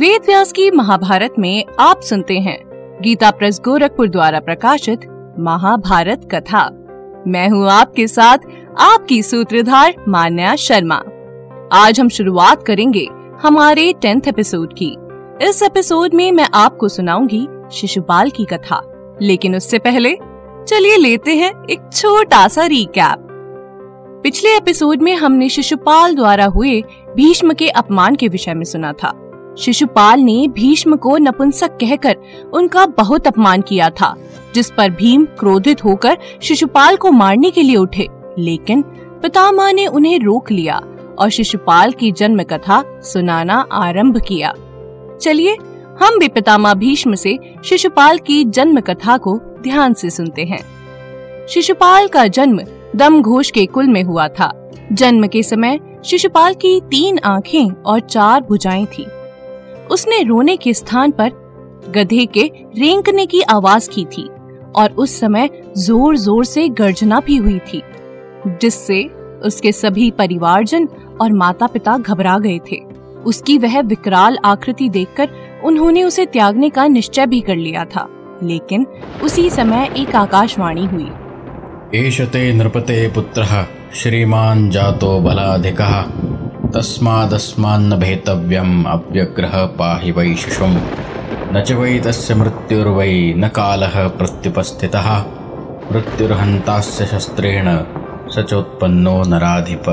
वेद व्यास की महाभारत में आप सुनते हैं। गीता प्रेस गोरखपुर द्वारा प्रकाशित महाभारत कथा। मैं हूँ आपके साथ आपकी सूत्रधार मान्या शर्मा। आज हम शुरुआत करेंगे हमारे टेंथ एपिसोड की। इस एपिसोड में मैं आपको सुनाऊँगी शिशुपाल की कथा। लेकिन उससे पहले चलिए लेते हैं एक छोटा सा रिकैप पिछले एपिसोड में हमने शिशुपाल द्वारा हुए भीष्म के अपमान के विषय में सुना था। शिशुपाल ने भीष्म को नपुंसक कहकर उनका बहुत अपमान किया था, जिस पर भीम क्रोधित होकर शिशुपाल को मारने के लिए उठे। लेकिन पितामह ने उन्हें रोक लिया और शिशुपाल की जन्म कथा सुनाना आरंभ किया। चलिए, हम भी पितामह भीष्म से शिशुपाल की जन्म कथा को ध्यान से सुनते हैं। शिशुपाल का जन्म दम घोष के कुल में हुआ था। जन्म के समय शिशुपाल की तीन आँखें और चार भुजाएँ थी। उसने रोने के स्थान पर गधे के रेंकने की आवाज़ की थी और उस समय ज़ोर ज़ोर से गर्जना भी हुई थी, जिससे उसके सभी परिवारजन और माता पिता घबरा गए थे। उसकी वह विकराल आकृति देखकर उन्होंने उसे त्यागने का निश्चय भी कर लिया था, लेकिन उसी समय एक आकाशवाणी हुई। एषते नृपते पुत्र श्रीमान जातो बलाधिकः। तस्मादस्मान्न भेतव्यम् अव्यग्रह पाहि वै शिशुम्। न च वै तस्य मृत्युर्वै, न कालः प्रत्युपस्थितः। मृत्युर्हन्तास्य शस्त्रेण स चोत्पन्नो नराधिप।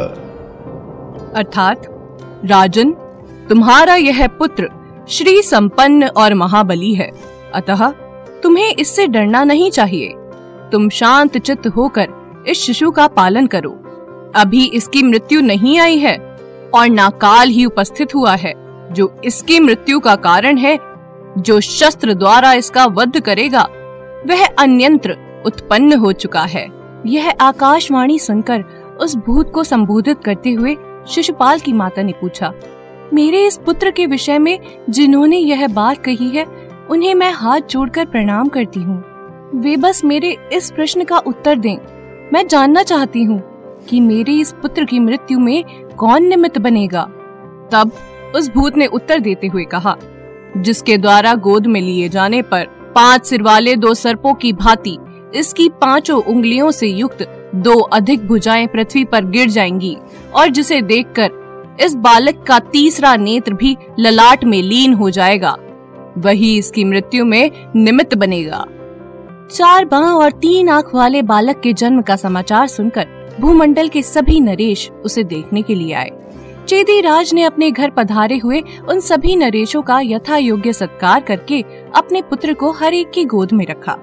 अर्थात, राजन, तुम्हारा यह पुत्र श्री संपन्न और महाबली है। अतः, तुम्हें इससे डरना नहीं चाहिए। तुम शांत चित्त होकर इस शिशु का पालन करो। अभी इसकी मृत्यु नहीं आई है और ना काल ही उपस्थित हुआ है, जो इसकी मृत्यु का कारण है, जो शस्त्र द्वारा इसका वध करेगा, वह अन्यंत्र उत्पन्न हो चुका है। यह आकाशवाणी सुनकर उस भूत को संबोधित करते हुए शिशुपाल की माता ने पूछा, मेरे इस पुत्र के विषय में जिन्होंने यह बात कही है, उन्हें मैं हाथ जोड़कर प्रणाम करती हूँ। वे बस मेरे इस प्रश्न का उत्तर दें। मैं जानना चाहती हूँ कि मेरे इस पुत्र की मृत्यु में कौन निमित्त बनेगा? तब उस भूत ने उत्तर देते हुए कहा, जिसके द्वारा गोद में लिए जाने पर पाँच सिर वाले दो सर्पों की भांति, इसकी पाँचों उंगलियों से युक्त दो अधिक भुजाएँ पृथ्वी पर गिर जाएँगी, और जिसे देखकर इस बालक का तीसरा नेत्र भी ललाट में लीन हो जाएगा, वही इसकी मृत्यु में निमित्त बनेगा। चार बाह और तीन आँख वाले बालक के जन्म का समाचार सुनकर भूमंडल के सभी नरेश उसे देखने के लिए आए। चेदी राज ने अपने घर पधारे हुए उन सभी नरेशों का यथा योग्य सत्कार करके अपने पुत्र को हर एक की गोद में रखा।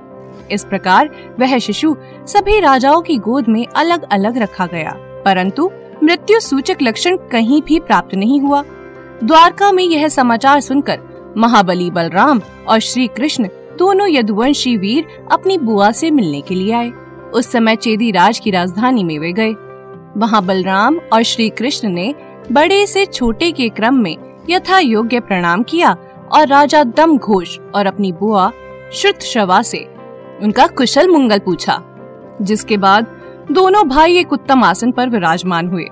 इस प्रकार वह शिशु सभी राजाओं की गोद में अलग अलग रखा गया। परंतु मृत्यु सूचक लक्षण कहीं भी प्राप्त नहीं हुआ। द्वारका में यह समाचार सुनकर महाबली बलराम और श्री कृष्ण दोनों यदुवंशी वीर अपनी बुआ से मिलने के लिए आए। उस समय चेदी राज की राजधानी में वे गए। वहाँ बलराम और श्री कृष्ण ने बड़े से छोटे के क्रम में यथा योग्य प्रणाम किया और राजा दम घोष और अपनी बुआ श्रुत शवा से उनका कुशल मंगल पूछा, जिसके बाद दोनों भाई एक उत्तम आसन पर विराजमान हुए।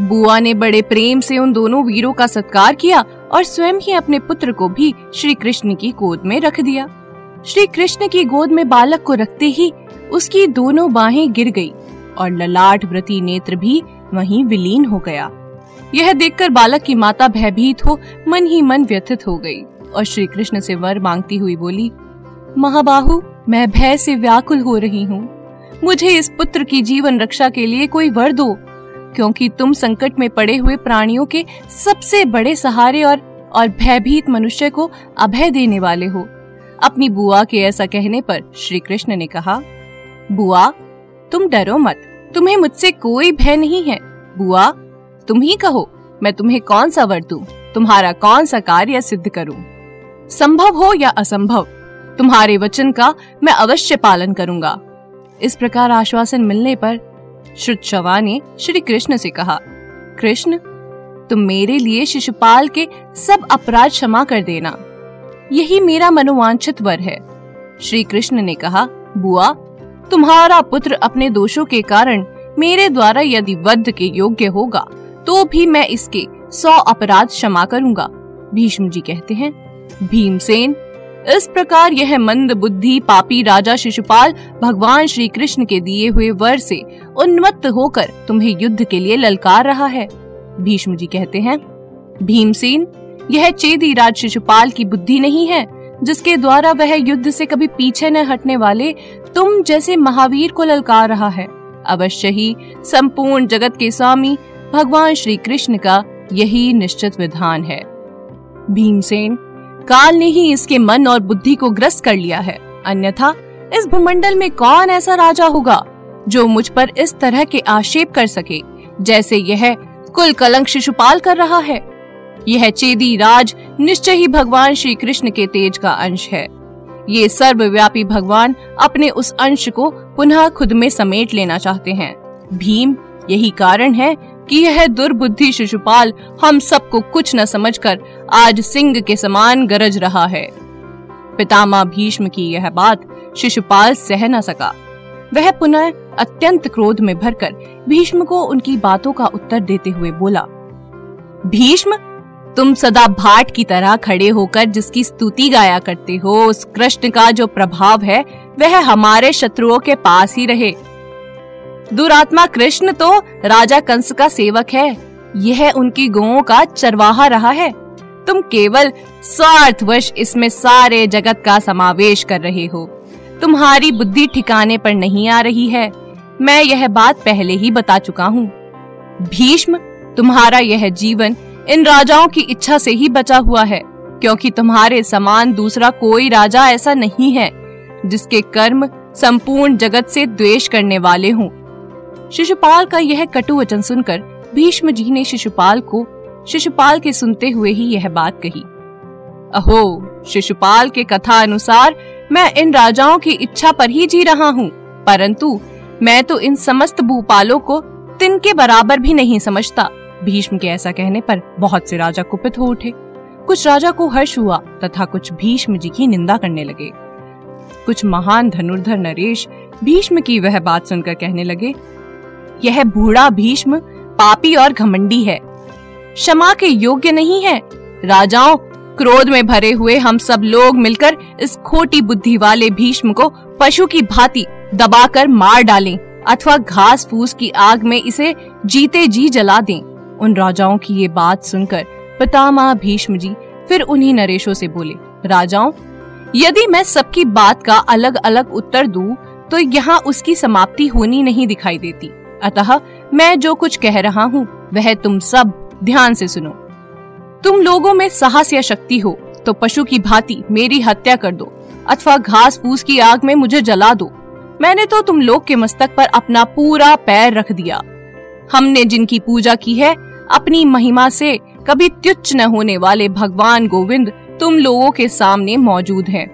बुआ ने बड़े प्रेम से उन दोनों वीरों का सत्कार किया और स्वयं ही अपने पुत्र को भी श्री कृष्ण की गोद में रख दिया। श्री कृष्ण की गोद में बालक को रखते ही उसकी दोनों बाहें गिर गई और ललाट व्रती नेत्र भी वहीं विलीन हो गया। यह देखकर बालक की माता भयभीत हो, मन ही मन व्यथित हो गई और श्री कृष्ण से वर मांगती हुई बोली, महाबाहु, मैं भय से व्याकुल हो रही हूँ। मुझे इस पुत्र की जीवन रक्षा के लिए कोई वर दो, क्योंकि तुम संकट में पड़े हुए प्राणियों के सबसे बड़े सहारे और और भयभीत मनुष्य को अभय देने वाले हो। अपनी बुआ के ऐसा कहने पर श्री कृष्ण ने कहा बुआ, तुम डरो मत। तुम्हें मुझसे कोई भय नहीं है। बुआ, तुम ही कहो, मैं तुम्हें कौन सा वर दूँ? तुम्हारा कौन सा कार्य सिद्ध करूँ? संभव हो या असंभव, तुम्हारे वचन का मैं अवश्य पालन करूँगा। इस प्रकार आश्वासन मिलने पर श्रुतशवा ने श्री कृष्ण से कहा, कृष्ण, तुम मेरे लिए शिशुपाल के सब अपराध क्षमा कर देना। यही मेरा मनोवांछित वर है। श्री कृष्ण ने कहा, बुआ तुम्हारा पुत्र अपने दोषों के कारण मेरे द्वारा यदि वध के योग्य होगा तो भी मैं इसके सौ अपराध क्षमा करूँगा, भीष्म जी कहते हैं। भीमसेन, इस प्रकार यह मंद बुद्धि पापी राजा शिशुपाल भगवान श्री कृष्ण के दिए हुए वर से उन्मत्त होकर तुम्हें युद्ध के लिए ललकार रहा है, भीष्म जी कहते हैं। भीमसेन, यह चेदी राज शिशुपाल की बुद्धि नहीं है, जिसके द्वारा वह युद्ध से कभी पीछे न हटने वाले तुम जैसे महावीर को ललकार रहा है। अवश्य ही संपूर्ण जगत के स्वामी भगवान श्री कृष्ण का यही निश्चित विधान है। भीमसेन, काल ने ही इसके मन और बुद्धि को ग्रस्त कर लिया है। अन्यथा इस भूमंडल में कौन ऐसा राजा होगा, जो मुझ पर इस तरह के आक्षेप कर सके, जैसे यह कुल कलंक शिशुपाल कर रहा है। यह चेदी राज निश्चय ही भगवान श्री कृष्ण के तेज का अंश है। ये सर्वव्यापी भगवान अपने उस अंश को पुनः खुद में समेट लेना चाहते हैं। भीम, यही कारण है कि यह दुर्बुद्धि शिशुपाल हम सबको कुछ न समझकर आज सिंह के समान गरज रहा है। पितामह भीष्म की यह बात शिशुपाल सह न सका। वह पुनः अत्यंत क्रोध में भरकर भीष्म को उनकी बातों का उत्तर देते हुए बोला, भीष्म तुम सदा भाट की तरह खड़े होकर जिसकी स्तुति गाया करते हो, उस कृष्ण का जो प्रभाव है, वह हमारे शत्रुओं के पास ही रहे। दुरात्मा कृष्ण तो राजा कंस का सेवक है। यह उनकी गौओं का चरवाहा रहा है। तुम केवल स्वार्थवश इसमें सारे जगत का समावेश कर रहे हो। तुम्हारी बुद्धि ठिकाने पर नहीं आ रही है। मैं यह बात पहले ही बता चुका हूँ। भीष्म, तुम्हारा यह जीवन इन राजाओं की इच्छा से ही बचा हुआ है, क्योंकि तुम्हारे समान दूसरा कोई राजा ऐसा नहीं है, जिसके कर्म संपूर्ण जगत से द्वेष करने वाले हों। शिशुपाल का यह कटु वचन सुनकर भीष्म जी ने शिशुपाल को, शिशुपाल के सुनते हुए ही यह बात कही। अहो, शिशुपाल के कथा अनुसार मैं इन राजाओं की इच्छा पर ही जी रहा हूँ, परंतु मैं तो इन समस्त भूपालों को तिनके बराबर भी नहीं समझता। भीष्म के ऐसा कहने पर बहुत से राजा कुपित हो उठे। कुछ राजा को हर्ष हुआ तथा कुछ भीष्म जी की निंदा करने लगे। कुछ महान धनुर्धर नरेश भीष्म की वह बात सुनकर कहने लगे, यह बूढ़ा भीष्म पापी और घमंडी है। क्षमा के योग्य नहीं है। राजाओं, क्रोध में भरे हुए हम सब लोग मिलकर इस खोटी बुद्धि वाले भीष्म को पशु की भांति दबाकर मार डालें अथवा घास फूस की आग में इसे जीते जी जला दें। उन राजाओं की ये बात सुनकर पितामह भीष्म जी फिर उन्हीं नरेशों से बोले राजाओं यदि मैं सबकी बात का अलग अलग उत्तर दूँ, तो यहाँ उसकी समाप्ति होनी नहीं दिखाई देती। अतः मैं जो कुछ कह रहा हूँ वह तुम सब ध्यान से सुनो। तुम लोगों में साहस या शक्ति हो तो पशु की भांति मेरी हत्या कर दो अथवा घास फूस की आग में मुझे जला दो। मैंने तो तुम लोग के मस्तक पर अपना पूरा पैर रख दिया। हमने जिनकी पूजा की है अपनी महिमा से कभी त्युच्च न होने वाले भगवान गोविंद तुम लोगों के सामने मौजूद हैं।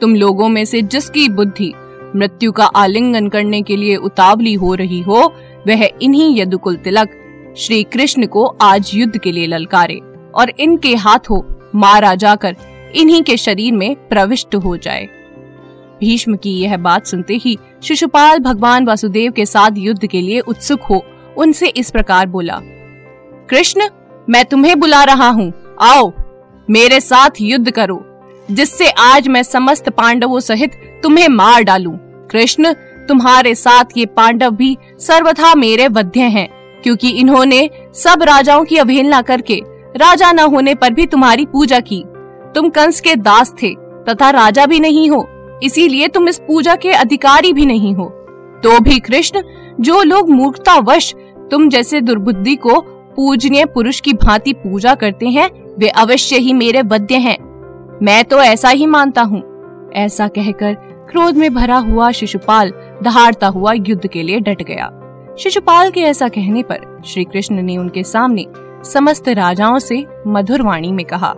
तुम लोगों में से जिसकी बुद्धि मृत्यु का आलिंगन करने के लिए उतावली हो रही हो, वह इन्हीं यदुकुल तिलक श्री कृष्ण को आज युद्ध के लिए ललकारे और इनके हाथों मारा जाकर इन्हीं के शरीर में प्रविष्ट हो जाए भीष्म की यह बात सुनते ही शिशुपाल भगवान वासुदेव के साथ युद्ध के लिए उत्सुक हो, उनसे इस प्रकार बोला कृष्ण, मैं तुम्हें बुला रहा हूँ। आओ, मेरे साथ युद्ध करो, जिससे आज मैं समस्त पांडवों सहित तुम्हें मार डालूं। कृष्ण, तुम्हारे साथ ये पांडव भी सर्वथा मेरे वध्य हैं, क्योंकि इन्होंने सब राजाओं की अवहेलना करके राजा न होने पर भी तुम्हारी पूजा की। तुम कंस के दास थे, तथा राजा भी नहीं हो, इसीलिए तुम इस पूजा के अधिकारी भी नहीं हो। तो भी कृष्ण, जो लोग मूर्खतावश तुम जैसे दुर्बुद्धि को पूजनीय पुरुष की भांति पूजा करते हैं, वे अवश्य ही मेरे वध्य हैं। मैं तो ऐसा ही मानता हूँ। ऐसा कहकर क्रोध में भरा हुआ शिशुपाल दहाड़ता हुआ युद्ध के लिए डट गया। शिशुपाल के ऐसा कहने पर श्री कृष्ण ने उनके सामने समस्त राजाओं से मधुर वाणी में कहा,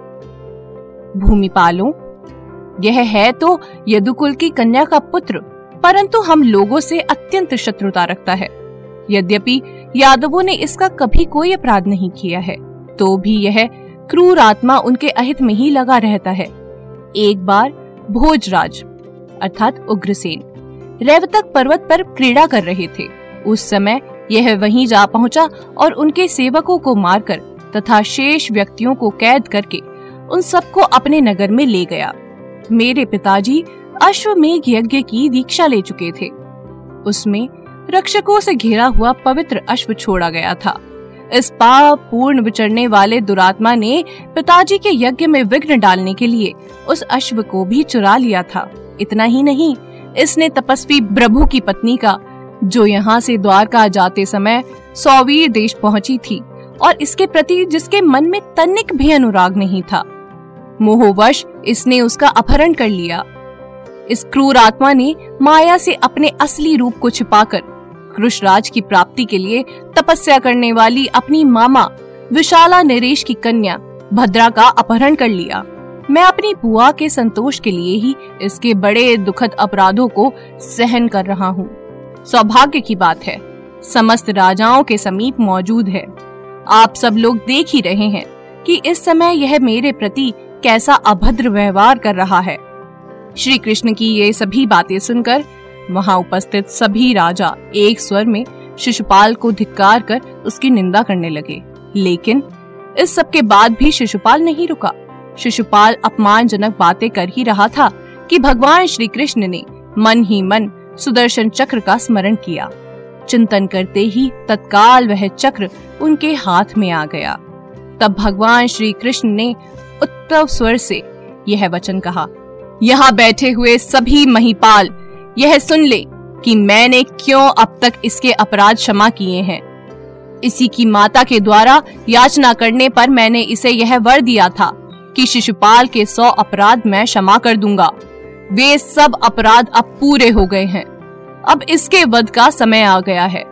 भूमिपालों, यह है तो यदुकुल की कन्या का पुत्र, परंतु हम लोगों से अत्यंत शत्रुता रखता है। यद्यपि यादवों ने इसका कभी कोई अपराध नहीं किया है तो भी यह क्रूर आत्मा उनके अहित में ही लगा रहता है। एक बार भोजराज, अर्थात उग्रसेन रेवतक पर्वत पर क्रीड़ा कर रहे थे। उस समय यह वहीं जा पहुँचा और उनके सेवकों को मारकर तथा शेष व्यक्तियों को कैद करके उन सबको अपने नगर में ले गया। मेरे पिताजी अश्वमेघ यज्ञ की दीक्षा ले चुके थे। उसमें रक्षकों से घिरा हुआ पवित्र अश्व छोड़ा गया था। इस पाप पूर्ण विचरने वाले दुरात्मा ने पिताजी के यज्ञ में विघ्न डालने के लिए उस अश्व को भी चुरा लिया था। इतना ही नहीं, इसने तपस्वी प्रभु की पत्नी का, जो यहाँ से द्वारका जाते समय सौवीर देश पहुँची थी और इसके प्रति जिसके मन में तनिक भी अनुराग नहीं था। मोहवश इसने उसका अपहरण कर लिया। इस क्रूर आत्मा ने माया से अपने असली रूप को छिपाकर कृष्णराज की प्राप्ति के लिए तपस्या करने वाली अपनी मामा, विशाला नरेश की कन्या, भद्रा का अपहरण कर लिया। मैं अपनी बुआ के संतोष के लिए ही इसके बड़े दुखद अपराधों को सहन कर रहा हूँ। सौभाग्य की बात है, समस्त राजाओं के समीप मौजूद है। आप सब लोग देख ही रहे हैं कि इस समय यह मेरे प्रति कैसा अभद्र व्यवहार कर रहा है। श्री कृष्ण की ये सभी बातें सुनकर वहाँ उपस्थित सभी राजा एक स्वर में शिशुपाल को धिक्कार कर उसकी निंदा करने लगे। लेकिन इस सब के बाद भी शिशुपाल नहीं रुका। शिशुपाल अपमानजनक बातें कर ही रहा था कि भगवान श्री कृष्ण ने मन ही मन सुदर्शन चक्र का स्मरण किया। चिंतन करते ही तत्काल वह चक्र उनके हाथ में आ गया। तब भगवान श्री कृष्ण ने उत्तव स्वर से यह वचन कहा, यहाँ बैठे हुए सभी महिपाल यह सुन ले कि मैंने क्यों अब तक इसके अपराध क्षमा किए हैं। इसी की माता के द्वारा याचना करने पर मैंने इसे यह वर दिया था कि शिशुपाल के सौ अपराध मैं क्षमा कर दूँगा। वे सब अपराध अब पूरे हो गए हैं। अब इसके वध का समय आ गया है।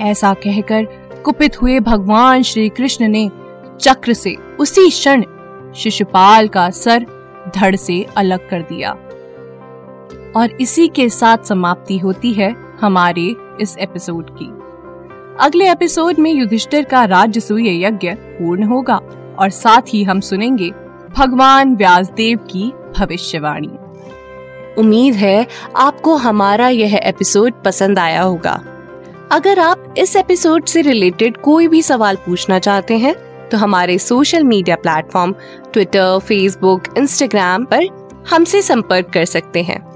ऐसा कहकर कुपित हुए भगवान श्री कृष्ण ने चक्र से उसी क्षण शिशुपाल का सर धड़ से अलग कर दिया। और इसी के साथ समाप्ति होती है हमारे इस एपिसोड की। अगले एपिसोड में युधिष्ठिर का राजसूय यज्ञ पूर्ण होगा और साथ ही हम सुनेंगे भगवान व्यासदेव की भविष्यवाणी। उम्मीद है आपको हमारा यह एपिसोड पसंद आया होगा। अगर आप इस एपिसोड से रिलेटेड कोई भी सवाल पूछना चाहते हैं तो हमारे social media platform Twitter Facebook Instagram पर हमसे संपर्क कर सकते हैं।